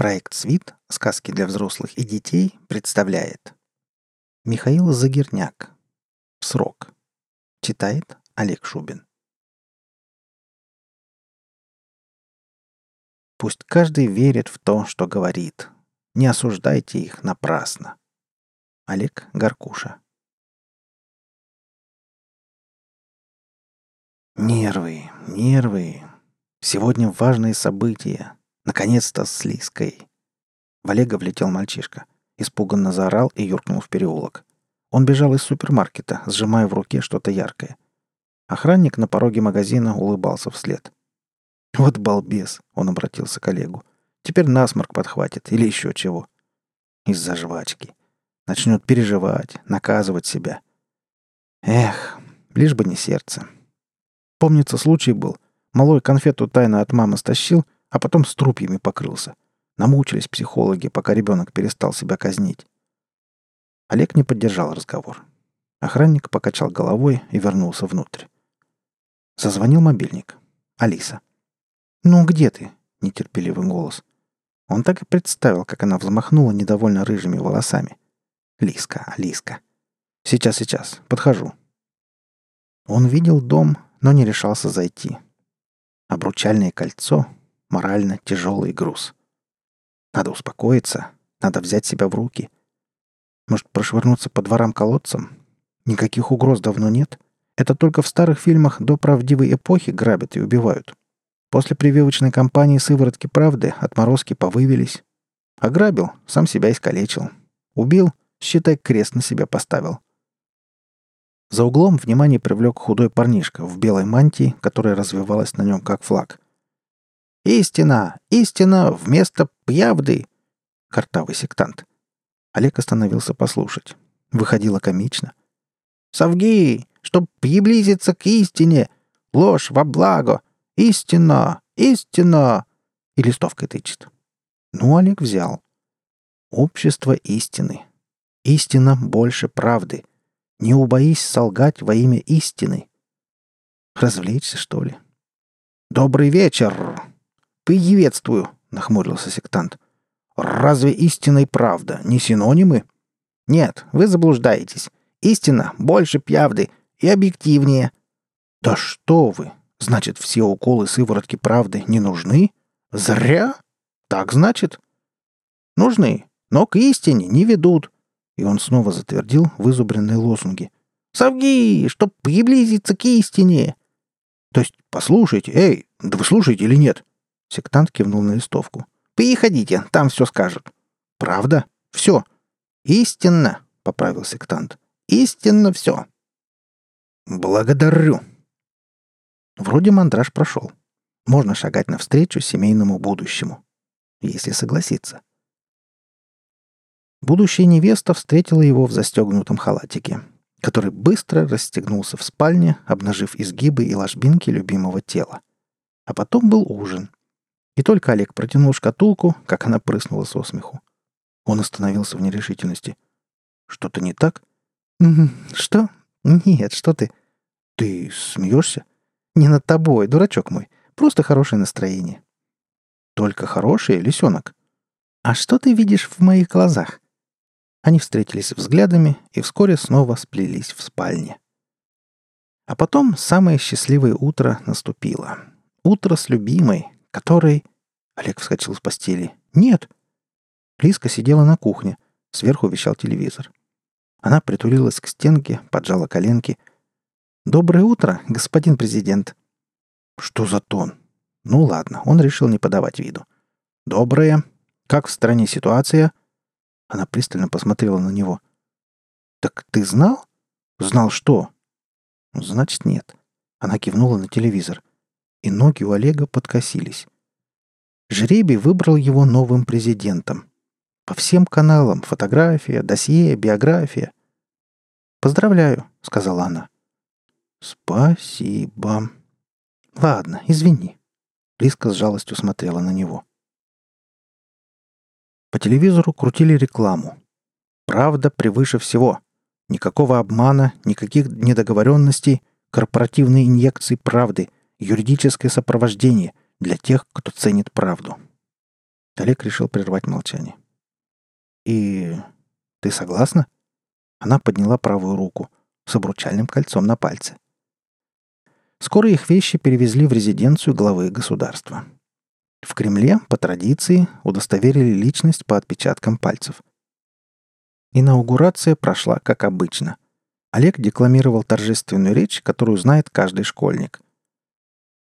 Проект «Свит. Сказки для взрослых и детей» представляет Михаил Загерняк. Срок. Читает Олег Шубин. Пусть каждый верит в то, что говорит. Не осуждайте их напрасно. Олег Гаркуша. Нервы, нервы. Сегодня важные события. Наконец-то с Лиской. В Олега влетел мальчишка. Испуганно заорал и юркнул в переулок. Он бежал из супермаркета, сжимая в руке что-то яркое. Охранник на пороге магазина улыбался вслед. «Вот балбес!» — он обратился к Олегу. «Теперь насморк подхватит или еще чего. Из-за жвачки. Начнет переживать, наказывать себя. Эх, лишь бы не сердце. Помнится, случай был. Малой конфету тайно от мамы стащил — а потом с трупьями покрылся. Намучились психологи, пока ребенок перестал себя казнить. Олег не поддержал разговор. Охранник покачал головой и вернулся внутрь. Зазвонил мобильник. Алиса. «Ну, где ты?» — нетерпеливый голос. Он так и представил, как она взмахнула недовольно рыжими волосами. «Лиска, Алиска. Сейчас, сейчас. Подхожу». Он видел дом, но не решался зайти. Обручальное кольцо, морально тяжелый груз. Надо успокоиться, надо взять себя в руки. Может, прошвырнуться по дворам колодцам? Никаких угроз давно нет. Это только в старых фильмах до правдивой эпохи грабят и убивают. После прививочной кампании «Сыворотки правды» отморозки повывелись. Ограбил, сам себя искалечил. Убил, считай, крест на себя поставил. За углом внимание привлек худой парнишка в белой мантии, которая развивалась на нем как флаг. Истина! Истина вместо пьявды!» Картавый сектант. Олег остановился послушать. Выходило комично. «Совги! Чтоб приблизиться к истине! Ложь во благо! Истина! Истина!» И листовкой тычет. Ну, Олег взял. Общество истины. Истина больше правды. Не убоись солгать во имя истины. Развлечься, что ли? «Добрый вечер!» «Приветствую», — нахмурился сектант. «Разве истина и правда не синонимы?» «Нет, вы заблуждаетесь. Истина больше пьявды и объективнее». «Да что вы! Значит, все уколы сыворотки правды не нужны? Зря? Так значит?» «Нужны, но к истине не ведут». И он снова затвердил вызубренные лозунги. «Совги, чтоб приблизиться к истине!» «То есть, послушайте, эй, да вы слушаете или нет?» Сектант кивнул на листовку. «Приходите, там все скажут». «Правда? Все?» «Истинно», — поправил сектант. «Истинно все». «Благодарю». Вроде мандраж прошел. Можно шагать навстречу семейному будущему, если согласиться. Будущая невеста встретила его в застегнутом халатике, который быстро расстегнулся в спальне, обнажив изгибы и ложбинки любимого тела. А потом был ужин — и только Олег протянул шкатулку, как она прыснула со смеху. Он остановился в нерешительности. «Что-то не так?» «Что? Нет, что ты?» «Ты смеешься?» «Не над тобой, дурачок мой. Просто хорошее настроение». «Только хорошее, лисенок?» «А что ты видишь в моих глазах?» Они встретились взглядами и вскоре снова сплелись в спальне. А потом самое счастливое утро наступило. Утро с любимой, которой... Олег вскочил с постели. «Нет!» Лиска сидела на кухне. Сверху вещал телевизор. Она притулилась к стенке, поджала коленки. «Доброе утро, господин президент!» «Что за тон?» «Ну ладно, он решил не подавать виду». «Доброе. Как в стране ситуация?» Она пристально посмотрела на него. «Так ты знал?» «Знал что?» «Значит, нет». Она кивнула на телевизор и ноги у Олега подкосились. Жребий выбрал его новым президентом. По всем каналам фотография, досье, биография. «Поздравляю», — сказала она. «Спасибо». «Ладно, извини». Лиска с жалостью смотрела на него. По телевизору крутили рекламу. «Правда превыше всего. Никакого обмана, никаких недоговоренностей, корпоративной инъекции правды — юридическое сопровождение для тех, кто ценит правду. Олег решил прервать молчание. «И ты согласна?» Она подняла правую руку с обручальным кольцом на пальце. Скоро их вещи перевезли в резиденцию главы государства. В Кремле, по традиции, удостоверили личность по отпечаткам пальцев. Инаугурация прошла как обычно. Олег декламировал торжественную речь, которую знает каждый школьник.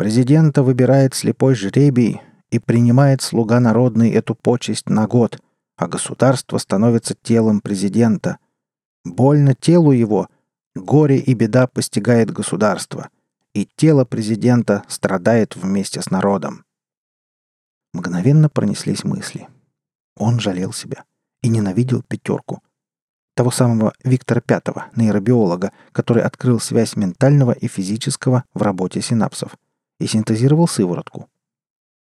Президента выбирает слепой жребий, и принимает слуга народный эту почесть на год, а государство становится телом президента. Больно телу его, горе и беда постигает государство, и тело президента страдает вместе с народом. Мгновенно пронеслись мысли. Он жалел себя и ненавидел пятерку. Того самого Виктора Пятого, нейробиолога, который открыл связь ментального и физического в работе синапсов – и синтезировал сыворотку.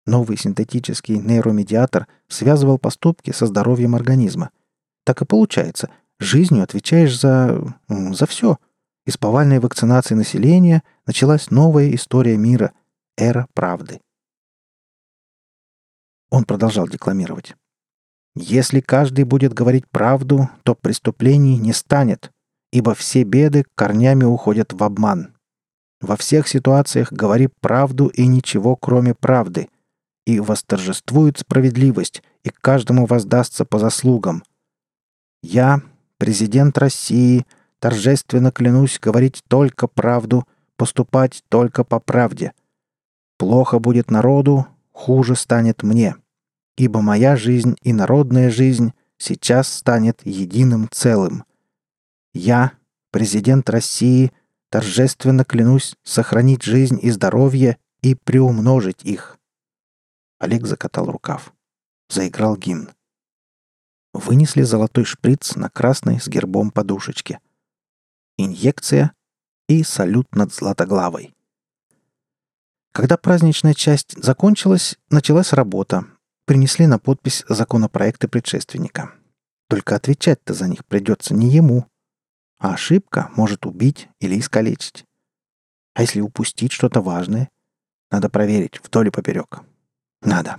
Новый синтетический нейромедиатор связывал поступки со здоровьем организма. Так и получается, жизнью отвечаешь за... за все. Из повальной вакцинации населения началась новая история мира – эра правды. Он продолжал декламировать. «Если каждый будет говорить правду, то преступлений не станет, ибо все беды корнями уходят в обман. Во всех ситуациях говори правду и ничего, кроме правды. И восторжествует справедливость, и каждому воздастся по заслугам. Я, президент России, торжественно клянусь говорить только правду, поступать только по правде. Плохо будет народу, хуже станет мне. Ибо моя жизнь и народная жизнь сейчас станет единым целым. Я, президент России, Торжественно клянусь сохранить жизнь и здоровье и приумножить их. Олег закатал рукав. Заиграл гимн. Вынесли золотой шприц на красной с гербом подушечке. Инъекция и салют над Златоглавой. Когда праздничная часть закончилась, началась работа. Принесли на подпись законопроекты предшественника. Только отвечать-то за них придется не ему, а ошибка может убить или искалечить. А если упустить что-то важное? Надо проверить, вдоль и поперек. Надо.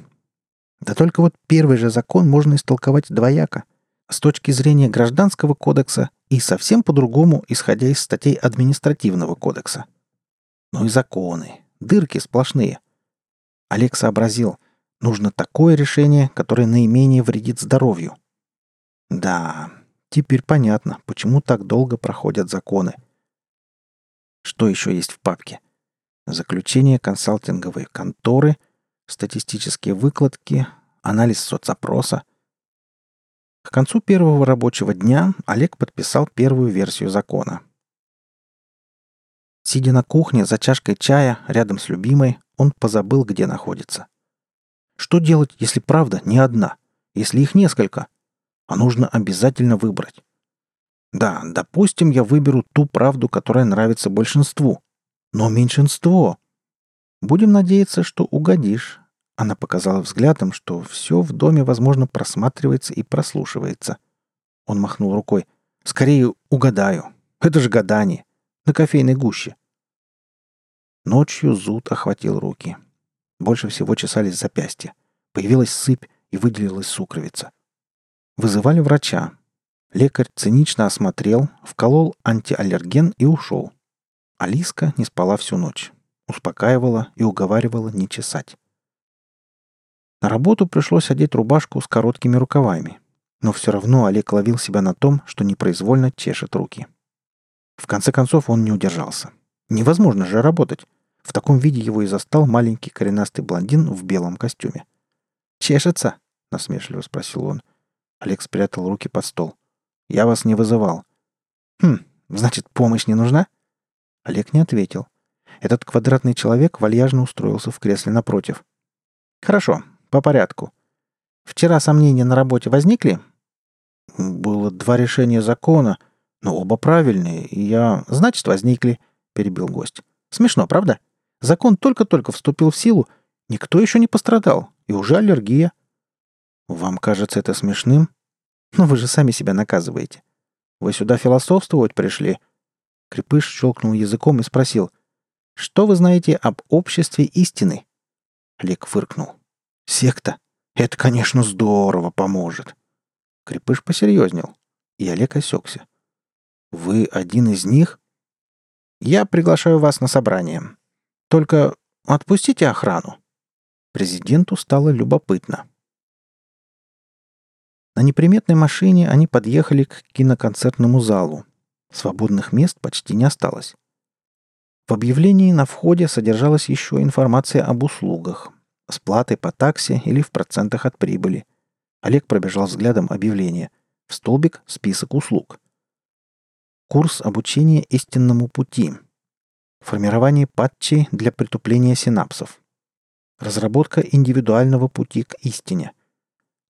Да только вот первый же закон можно истолковать двояко. С точки зрения Гражданского кодекса и совсем по-другому, исходя из статей Административного кодекса. Ну и законы. Дырки сплошные. Олег сообразил, нужно такое решение, которое наименее вредит здоровью. Да, Теперь понятно, почему так долго проходят законы. Что еще есть в папке? Заключение консалтинговой конторы, статистические выкладки, анализ соцопроса. К концу первого рабочего дня Олег подписал первую версию закона. Сидя на кухне за чашкой чая рядом с любимой, он позабыл, где находится. Что делать, если правда не одна? Если их несколько? А нужно обязательно выбрать. Да, допустим, я выберу ту правду, которая нравится большинству. Но меньшинство. Будем надеяться, что угодишь. Она показала взглядом, что все в доме, возможно, просматривается и прослушивается. Он махнул рукой. Скорее угадаю. Это же гадание. На кофейной гуще. Ночью зуд охватил руки. Больше всего чесались запястья. Появилась сыпь и выделилась сукровица. Вызывали врача. Лекарь цинично осмотрел, вколол антиаллерген и ушел. Алиска не спала всю ночь. Успокаивала и уговаривала не чесать. На работу пришлось одеть рубашку с короткими рукавами. Но все равно Олег ловил себя на том, что непроизвольно чешет руки. В конце концов он не удержался. Невозможно же работать. В таком виде его и застал маленький коренастый блондин в белом костюме. «Чешется?» — насмешливо спросил он. — Олег спрятал руки под стол. «Я вас не вызывал». «Хм, значит, помощь не нужна?» Олег не ответил. Этот квадратный человек вальяжно устроился в кресле напротив. «Хорошо, по порядку. Вчера сомнения на работе возникли?» «Было два решения закона, но оба правильные, и я...» «Значит, возникли», — перебил гость. «Смешно, правда? Закон только-только вступил в силу, никто еще не пострадал, и уже аллергия. Вам кажется это смешным? Но вы же сами себя наказываете. Вы сюда философствовать пришли?» Крепыш щелкнул языком и спросил. «Что вы знаете об обществе истины?» Олег фыркнул. «Секта. Это, конечно, здорово поможет. Крепыш посерьезнел, и Олег осекся. Вы один из них? Я приглашаю вас на собрание. Только отпустите охрану. Президенту стало любопытно. На неприметной машине они подъехали к киноконцертному залу. Свободных мест почти не осталось. В объявлении на входе содержалась еще информация об услугах. С платой по такси или в процентах от прибыли. Олег пробежал взглядом объявление. В столбик список услуг. Курс обучения истинному пути. Формирование патчей для притупления синапсов. Разработка индивидуального пути к истине.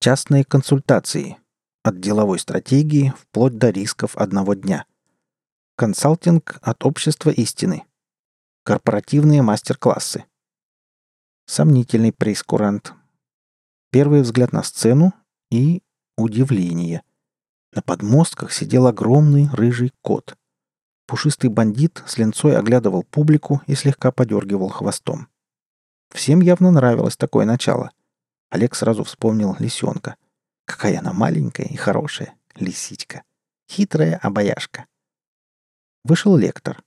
Частные консультации. От деловой стратегии вплоть до рисков одного дня. Консалтинг от общества истины. Корпоративные мастер-классы. Сомнительный прейскурант. Первый взгляд на сцену и удивление. На подмостках сидел огромный рыжий кот. Пушистый бандит с ленцой оглядывал публику и слегка подергивал хвостом. Всем явно нравилось такое начало. Олег сразу вспомнил лисенка. Какая она маленькая и хорошая, лисичка. Хитрая обаяшка. Вышел лектор.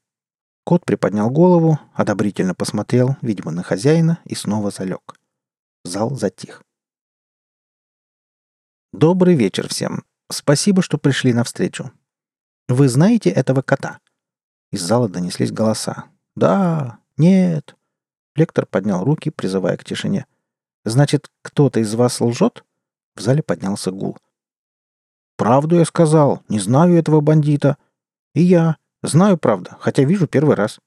Кот приподнял голову, одобрительно посмотрел, видимо, на хозяина и снова залег. Зал затих. «Добрый вечер всем. Спасибо, что пришли навстречу. Вы знаете этого кота?» Из зала донеслись голоса. «Да, нет». Лектор поднял руки, призывая к тишине. «Значит, кто-то из вас лжет?» В зале поднялся гул. «Правду я сказал. Не знаю этого бандита. И я. Знаю, правда, хотя вижу первый раз».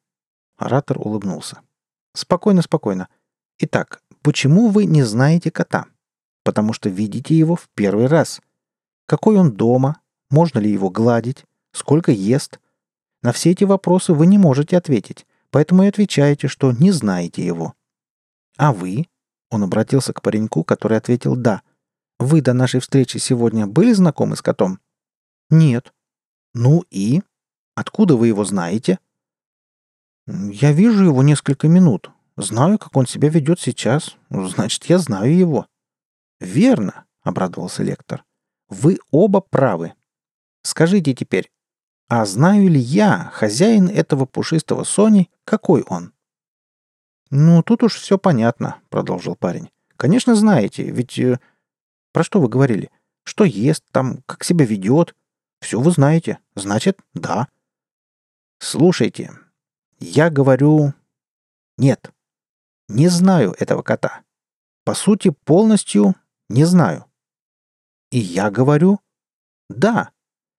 Оратор улыбнулся. «Спокойно, спокойно. Итак, почему вы не знаете кота? Потому что видите его в первый раз. Какой он дома? Можно ли его гладить? Сколько ест? На все эти вопросы вы не можете ответить, поэтому и отвечаете, что не знаете его. А вы? Он обратился к пареньку, который ответил «да». Вы до нашей встречи сегодня были знакомы с котом? Нет. Ну и? Откуда вы его знаете? Я вижу его несколько минут. Знаю, как он себя ведет сейчас. Значит, я знаю его. Верно, обрадовался лектор. Вы оба правы. Скажите теперь, а знаю ли я, хозяин этого пушистого Сони, какой он? Ну, тут уж все понятно, продолжил парень. Конечно, знаете, ведь... Э, про что вы говорили? Что ест там, как себя ведет? Все вы знаете. Значит, да. Слушайте, я говорю... Нет. Не знаю этого кота. По сути, полностью не знаю. И я говорю... Да.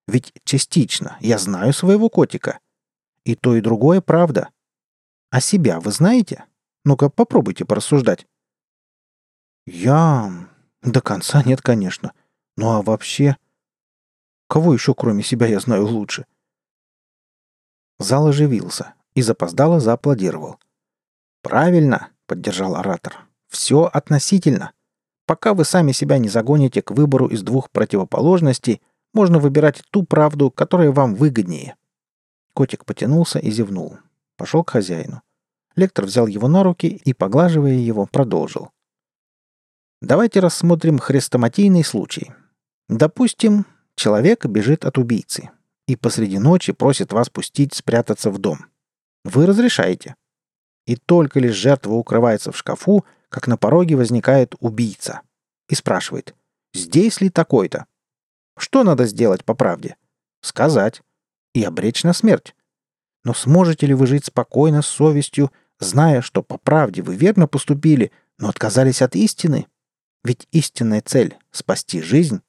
Ведь частично я знаю своего котика. И то, и другое правда. А себя вы знаете? Ну-ка, попробуйте порассуждать. Я... До конца нет, конечно. Ну а вообще... Кого еще, кроме себя, я знаю лучше? Зал оживился и запоздало зааплодировал. «Правильно», — поддержал оратор. «Все относительно. Пока вы сами себя не загоните к выбору из двух противоположностей, можно выбирать ту правду, которая вам выгоднее». Котик потянулся и зевнул. Пошел к хозяину. Лектор взял его на руки и, поглаживая его, продолжил. Давайте рассмотрим хрестоматийный случай. Допустим, человек бежит от убийцы и посреди ночи просит вас пустить спрятаться в дом. Вы разрешаете. И только лишь жертва укрывается в шкафу, как на пороге возникает убийца и спрашивает, здесь ли такой-то? Что надо сделать по правде? Сказать. И обречь на смерть. Но сможете ли вы жить спокойно, с совестью, зная, что по правде вы верно поступили, но отказались от истины? Ведь истинная цель — спасти жизнь.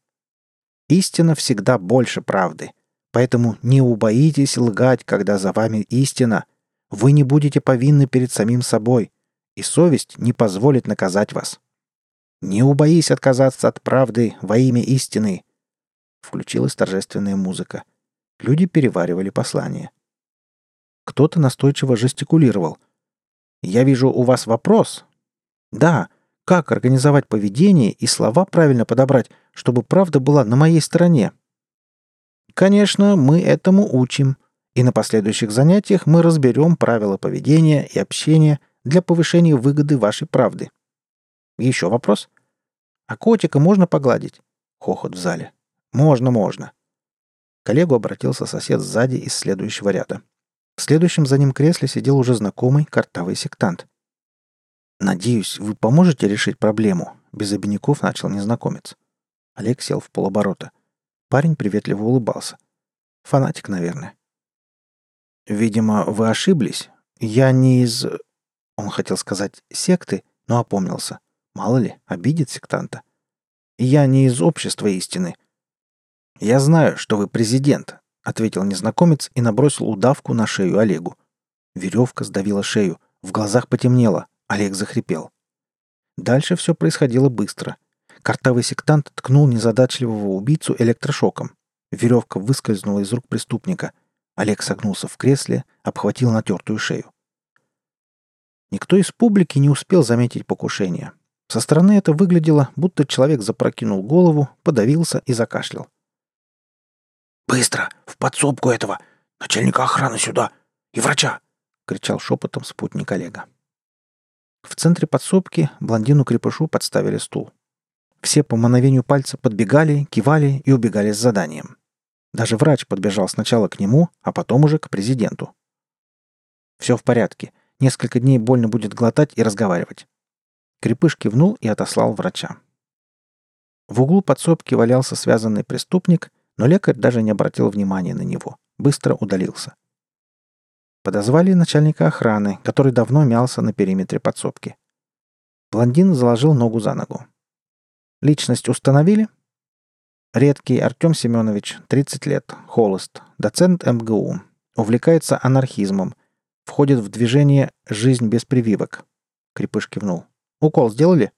Истина всегда больше правды. Поэтому не убоитесь лгать, когда за вами истина. Вы не будете повинны перед самим собой, и совесть не позволит наказать вас. Не убоись отказаться от правды во имя истины. Включилась торжественная музыка. Люди переваривали послание. Кто-то настойчиво жестикулировал. «Я вижу у вас вопрос». «Да, как организовать поведение и слова правильно подобрать, чтобы правда была на моей стороне?» Конечно, мы этому учим, и на последующих занятиях мы разберем правила поведения и общения для повышения выгоды вашей правды. Еще вопрос? А котика можно погладить?» Хохот в зале. «Можно, можно». К коллегу обратился сосед сзади из следующего ряда. В следующем за ним кресле сидел уже знакомый картавый сектант. «Надеюсь, вы поможете решить проблему?» Без обиняков начал незнакомец. Олег сел в полоборота. Парень приветливо улыбался. Фанатик, наверное. «Видимо, вы ошиблись. Я не из...» Он хотел сказать «секты», но опомнился. Мало ли, обидит сектанта. «Я не из общества истины. «Я знаю, что вы президент», — ответил незнакомец и набросил удавку на шею Олегу. Веревка сдавила шею, в глазах потемнело, Олег захрипел. Дальше все происходило быстро. Картавый сектант ткнул незадачливого убийцу электрошоком. Веревка выскользнула из рук преступника. Олег согнулся в кресле, обхватил натертую шею. Никто из публики не успел заметить покушение. Со стороны это выглядело, будто человек запрокинул голову, подавился и закашлял. «Быстро! В подсобку этого! Начальника охраны сюда! И врача!» — кричал шепотом спутник Олега. В центре подсобки блондину-крепышу подставили стул. Все по мановению пальца подбегали, кивали и убегали с заданием. Даже врач подбежал сначала к нему, а потом уже к президенту. «Все в порядке. Несколько дней больно будет глотать и разговаривать». Крепыш кивнул и отослал врача. В углу подсобки валялся связанный преступник, но лекарь даже не обратил внимания на него. Быстро удалился. Подозвали начальника охраны, который давно мялся на периметре подсобки. Блондин заложил ногу за ногу. Личность установили? Редкий Артем Семенович, 30 лет, холост, доцент МГУ. Увлекается анархизмом. Входит в движение «Жизнь без прививок». Крепыш кивнул. «Укол сделали?»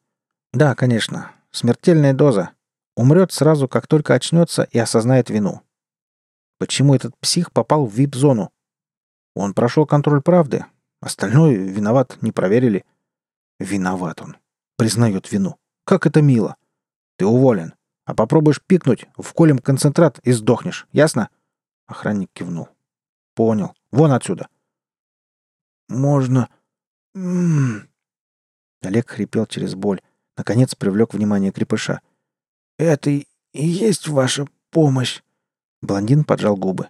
«Да, конечно. Смертельная доза. Умрет сразу, как только очнется и осознает вину. Почему этот псих попал в вип-зону? Он прошел контроль правды. Остальное виноват не проверили. Виноват он. Признает вину. Как это мило. Ты уволен. А попробуешь пикнуть, вколем концентрат и сдохнешь. Ясно? Охранник кивнул. Понял. Вон отсюда. Можно... М-м-м. Олег хрипел через боль. Наконец привлек внимание крепыша. Это и есть ваша помощь. Блондин поджал губы.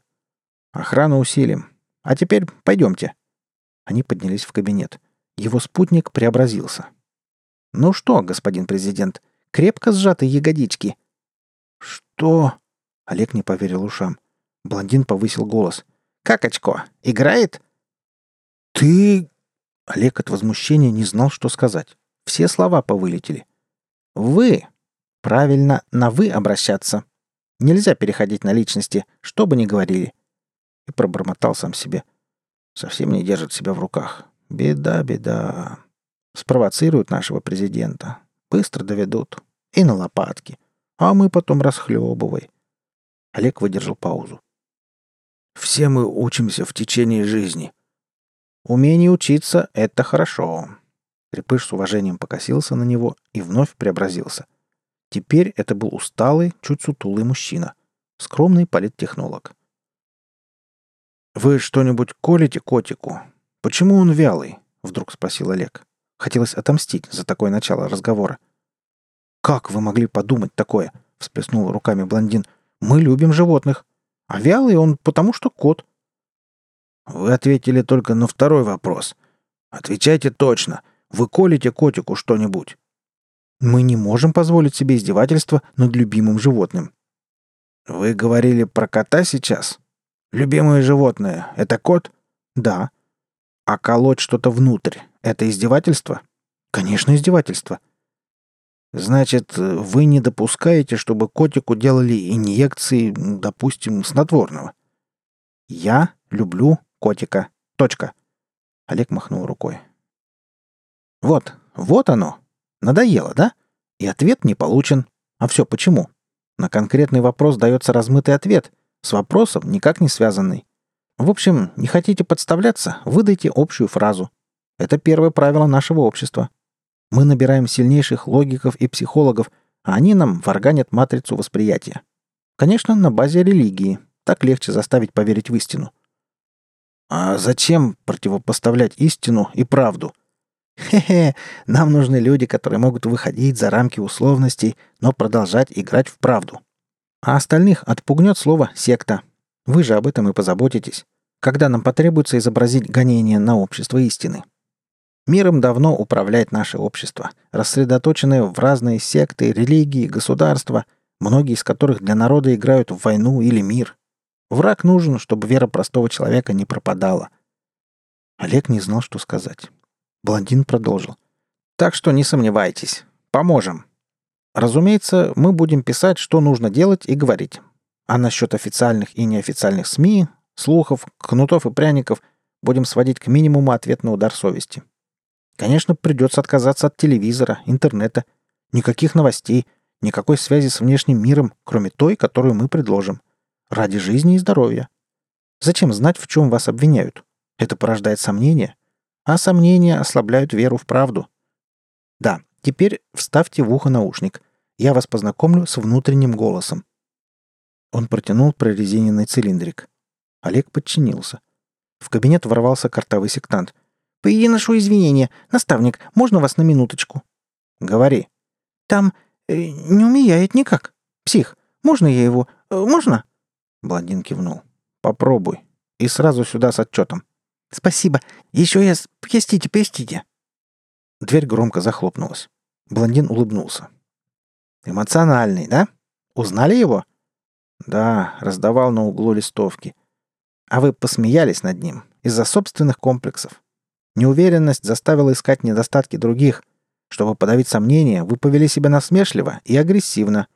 Охрану усилим. А теперь пойдемте. Они поднялись в кабинет. Его спутник преобразился. Ну что, господин президент, крепко сжаты ягодички. Что? Олег не поверил ушам. Блондин повысил голос. Как очко? Играет? Ты... Олег от возмущения не знал, что сказать. Все слова повылетели. «Вы Правильно на «вы» обращаться. Нельзя переходить на личности, что бы ни говорили. И пробормотал сам себе. Совсем не держит себя в руках. Беда, беда. Спровоцируют нашего президента. Быстро доведут. И на лопатки. А мы потом расхлебывай. Олег выдержал паузу. Все мы учимся в течение жизни. Умение учиться — это хорошо. Крепыш с уважением покосился на него и вновь преобразился — Теперь это был усталый, чуть сутулый мужчина. Скромный политтехнолог. «Вы что-нибудь колите котику? Почему он вялый?» — вдруг спросил Олег. Хотелось отомстить за такое начало разговора. «Как вы могли подумать такое?» — всплеснул руками блондин. «Мы любим животных. А вялый он потому, что кот». «Вы ответили только на второй вопрос. Отвечайте точно. Вы колите котику что-нибудь?» Мы не можем позволить себе издевательства над любимым животным. Вы говорили про кота сейчас? Любимое животное — это кот? Да. А колоть что-то внутрь — это издевательство? Конечно, издевательство. Значит, вы не допускаете, чтобы котику делали инъекции, допустим, снотворного? Я люблю котика. Точка. Олег махнул рукой. Вот, вот оно, Надоело, да? И ответ не получен. А все почему? На конкретный вопрос дается размытый ответ, с вопросом никак не связанный. В общем, не хотите подставляться, выдайте общую фразу. Это первое правило нашего общества. Мы набираем сильнейших логиков и психологов, а они нам варганят матрицу восприятия. Конечно, на базе религии. Так легче заставить поверить в истину. А зачем противопоставлять истину и правду? Хе-хе, нам нужны люди, которые могут выходить за рамки условностей, но продолжать играть в правду. А остальных отпугнет слово «секта». Вы же об этом и позаботитесь, когда нам потребуется изобразить гонение на общество истины. Миром давно управляет наше общество, рассредоточенное в разные секты, религии, государства, многие из которых для народа играют в войну или мир. Враг нужен, чтобы вера простого человека не пропадала. Олег не знал, что сказать. Блондин продолжил. Так что не сомневайтесь. Поможем. Разумеется, мы будем писать, что нужно делать и говорить. А насчет официальных и неофициальных СМИ, слухов, кнутов и пряников будем сводить к минимуму ответ на удар совести. Конечно, придется отказаться от телевизора, интернета. Никаких новостей, никакой связи с внешним миром, кроме той, которую мы предложим. Ради жизни и здоровья. Зачем знать, в чем вас обвиняют? Это порождает сомнения. А сомнения ослабляют веру в правду. Да, теперь вставьте в ухо наушник. Я вас познакомлю с внутренним голосом. Он протянул прорезиненный цилиндрик. Олег подчинился. В кабинет ворвался картавый сектант. «Приношу извинения. Наставник, можно вас на минуточку?» «Говори». «Там э, не умеет никак. Псих. Можно я его? Э, можно?» Блондин кивнул. «Попробуй. И сразу сюда с отчетом». «Спасибо. Еще я... Простите, простите». Дверь громко захлопнулась. Блондин улыбнулся. Эмоциональный, да? Узнали его? Да, раздавал на углу листовки. А вы посмеялись над ним из-за собственных комплексов. Неуверенность заставила искать недостатки других. Чтобы подавить сомнения, вы повели себя насмешливо и агрессивно.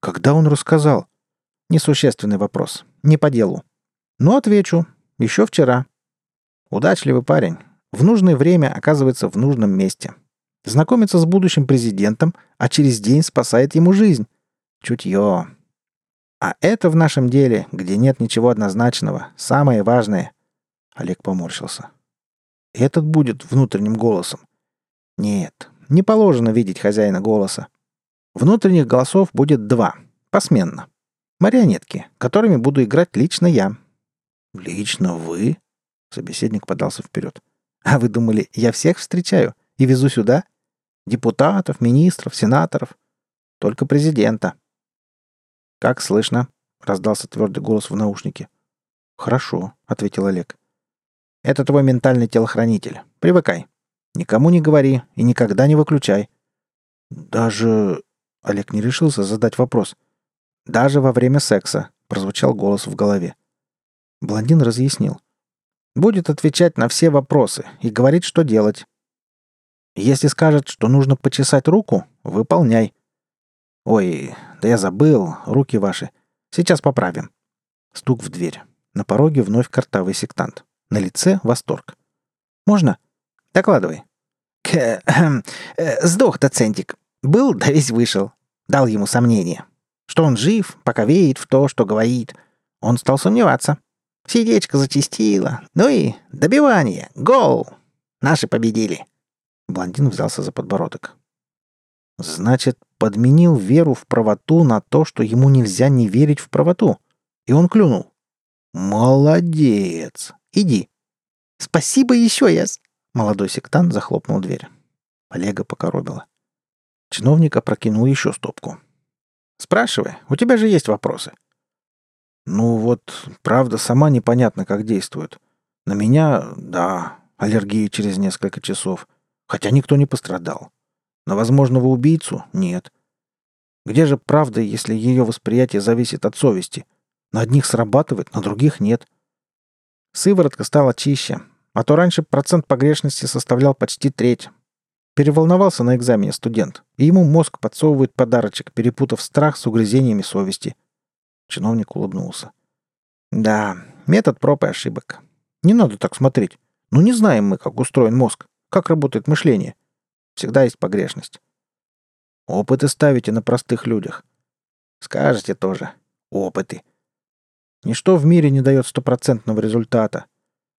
Когда он рассказал? Несущественный вопрос. Не по делу. Но отвечу. Еще вчера. Удачливый парень. В нужное время оказывается в нужном месте. Знакомится с будущим президентом, а через день спасает ему жизнь. Чутье. А это в нашем деле, где нет ничего однозначного, самое важное. Олег поморщился. Этот будет внутренним голосом. Нет, не положено видеть хозяина голоса. Внутренних голосов будет два, посменно. Марионетки, которыми буду играть лично я. Лично вы? Собеседник подался вперед. А вы думали, я всех встречаю и везу сюда? Депутатов, министров, сенаторов. Только президента. «Как слышно?» — раздался твердый голос в наушнике. «Хорошо», — ответил Олег. «Это твой ментальный телохранитель. Привыкай. Никому не говори и никогда не выключай». «Даже...» — Олег не решился задать вопрос. «Даже во время секса», — прозвучал голос в голове. Блондин разъяснил. «Будет отвечать на все вопросы и говорить, что делать. Если скажет, что нужно почесать руку, выполняй. Ой, да я забыл, руки ваши. Сейчас поправим. Стук в дверь. На пороге вновь картавый сектант. На лице восторг. Можно? Докладывай. К э, сдох доцентик. Был, да весь вышел. Дал ему сомнение. Что он жив, пока верит в то, что говорит. Он стал сомневаться. Сердечко зачистило. Ну и добивание. Гол. Наши победили. Блондин взялся за подбородок. Значит, подменил веру в правоту на то, что ему нельзя не верить в правоту. И он клюнул. Молодец. Иди. Спасибо еще, Яс. Молодой сектант захлопнул дверь. Олега покоробило. Чиновник опрокинул еще стопку. «Спрашивай, у тебя же есть вопросы». «Ну вот, правда, сама непонятно, как действует. На меня, да, аллергия через несколько часов. Хотя никто не пострадал. На возможного убийцу — нет. Где же правда, если ее восприятие зависит от совести? На одних срабатывает, на других нет. Сыворотка стала чище, а то раньше процент погрешности составлял почти треть. Переволновался на экзамене студент, и ему мозг подсовывает подарочек, перепутав страх с угрызениями совести. Чиновник улыбнулся. Да, метод проб и ошибок. Не надо так смотреть. Ну не знаем мы, как устроен мозг. Как работает мышление? Всегда есть погрешность. Опыты ставите на простых людях. Скажете тоже. Опыты. Ничто в мире не дает стопроцентного результата.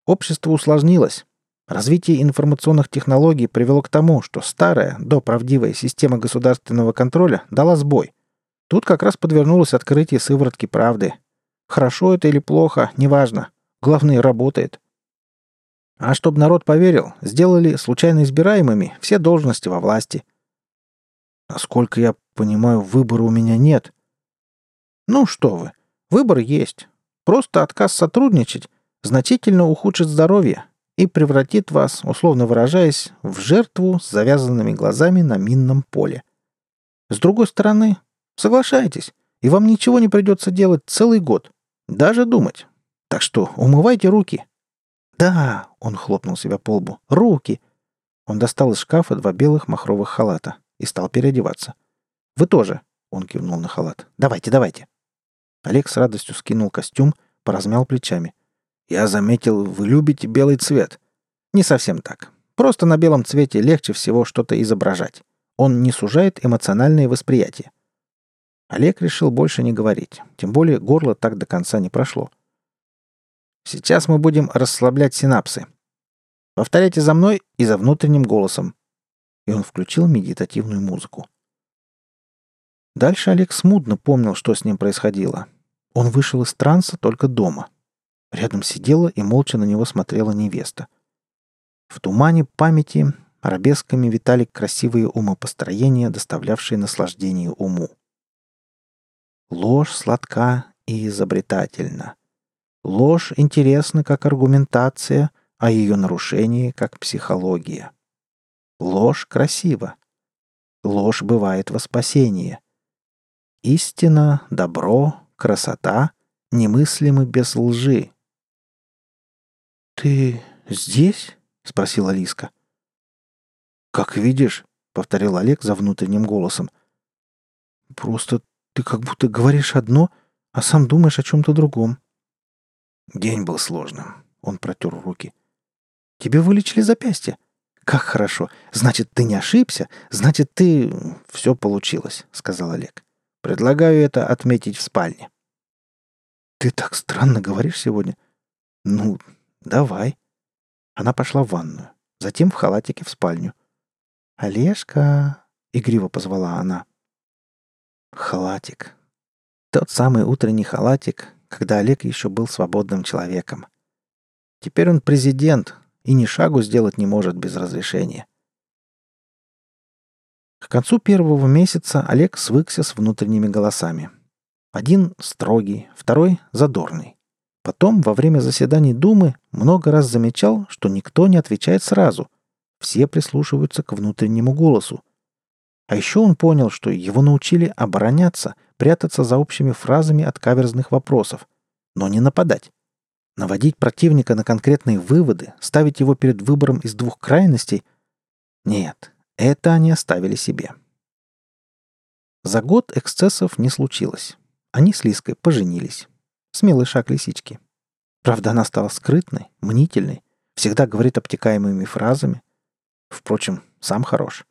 Общество усложнилось. Развитие информационных технологий привело к тому, что старая, доправдивая система государственного контроля дала сбой. Тут как раз подвернулось открытие сыворотки правды. Хорошо это или плохо, неважно. Главное, работает. А чтобы народ поверил, сделали случайно избираемыми все должности во власти. Насколько я понимаю, выбора у меня нет. Ну что вы, выбор есть. Просто отказ сотрудничать значительно ухудшит здоровье и превратит вас, условно выражаясь, в жертву с завязанными глазами на минном поле. С другой стороны, соглашайтесь, и вам ничего не придется делать целый год. Даже думать. Так что умывайте руки. Да, он хлопнул себя по лбу. Руки. Он достал из шкафа два белых махровых халата и стал переодеваться. Вы тоже, он кивнул на халат. Давайте, давайте. Олег с радостью скинул костюм, поразмял плечами. Я заметил, вы любите белый цвет. Не совсем так. Просто на белом цвете легче всего что-то изображать. Он не сужает эмоциональное восприятие. Олег решил больше не говорить, тем более горло так до конца не прошло. Сейчас мы будем расслаблять синапсы. Повторяйте за мной и за внутренним голосом. И он включил медитативную музыку. Дальше Олег смутно помнил, что с ним происходило. Он вышел из транса только дома. Рядом сидела и молча на него смотрела невеста. В тумане памяти арабесками витали красивые умопостроения, доставлявшие наслаждение уму. Ложь сладка и изобретательна. Ложь интересна как аргументация, а ее нарушение как психология. Ложь красива. Ложь бывает во спасение. Истина, добро, красота немыслимы без лжи. «Ты здесь?» — спросила Лиска. «Как видишь», — повторил Олег за внутренним голосом. «Просто ты как будто говоришь одно, а сам думаешь о чем-то другом». День был сложным. Он протер руки. «Тебе вылечили запястье?» «Как хорошо. Значит, ты не ошибся. Значит, ты... Все получилось», — сказал Олег. «Предлагаю это отметить в спальне». «Ты так странно говоришь сегодня». «Ну, давай». Она пошла в ванную, затем в халатике в спальню. «Олежка!» — игриво позвала она. Халатик. Тот самый утренний халатик, когда Олег еще был свободным человеком. Теперь он президент, и ни шагу сделать не может без разрешения. К концу первого месяца Олег свыкся с внутренними голосами. Один строгий, второй задорный. Потом, во время заседаний Думы, много раз замечал, что никто не отвечает сразу. Все прислушиваются к внутреннему голосу. А еще он понял, что его научили обороняться, прятаться за общими фразами от каверзных вопросов, но не нападать. Наводить противника на конкретные выводы, ставить его перед выбором из двух крайностей — нет, это они оставили себе. За год эксцессов не случилось. Они с Лиской поженились. Смелый шаг лисички. Правда, она стала скрытной, мнительной, всегда говорит обтекаемыми фразами. Впрочем, сам хорош.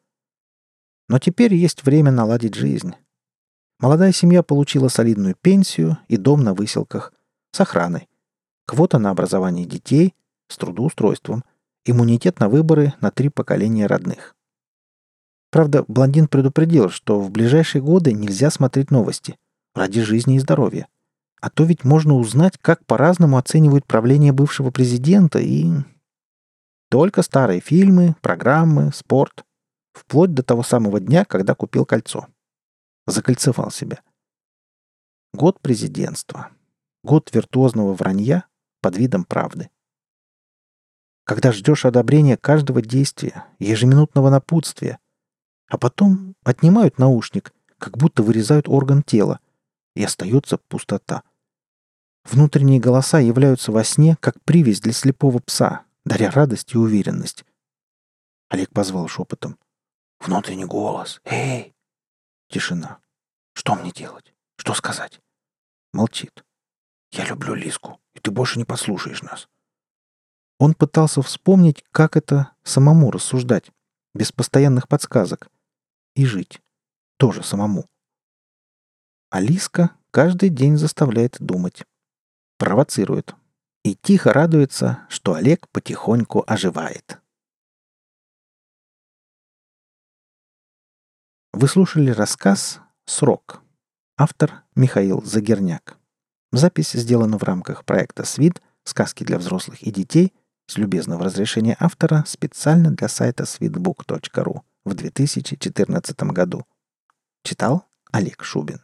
Но теперь есть время наладить жизнь. Молодая семья получила солидную пенсию и дом на выселках с охраной квота на образование детей с трудоустройством, иммунитет на выборы на три поколения родных. Правда, блондин предупредил, что в ближайшие годы нельзя смотреть новости ради жизни и здоровья. А то ведь можно узнать, как по-разному оценивают правление бывшего президента и... Только старые фильмы, программы, спорт. Вплоть до того самого дня, когда купил кольцо. Закольцевал себя. Год президентства. Год виртуозного вранья под видом правды. Когда ждешь одобрения каждого действия, ежеминутного напутствия, а потом отнимают наушник, как будто вырезают орган тела, и остается пустота. Внутренние голоса являются во сне, как привязь для слепого пса, даря радость и уверенность. Олег позвал шепотом. «Внутренний голос! Эй!» Тишина. «Что мне делать? Что сказать?» Молчит. «Я люблю Лиску, и ты больше не послушаешь нас». Он пытался вспомнить, как это самому рассуждать, без постоянных подсказок, и жить. Тоже самому. А Лиска каждый день заставляет думать. Провоцирует. И тихо радуется, что Олег потихоньку оживает. Вы слушали рассказ «Срок». Автор Михаил Загерняк. Запись сделана в рамках проекта «СВИД. Сказки для взрослых и детей» С любезного разрешения автора специально для сайта sweetbook.ru в 2014 году. Читал Олег Шубин.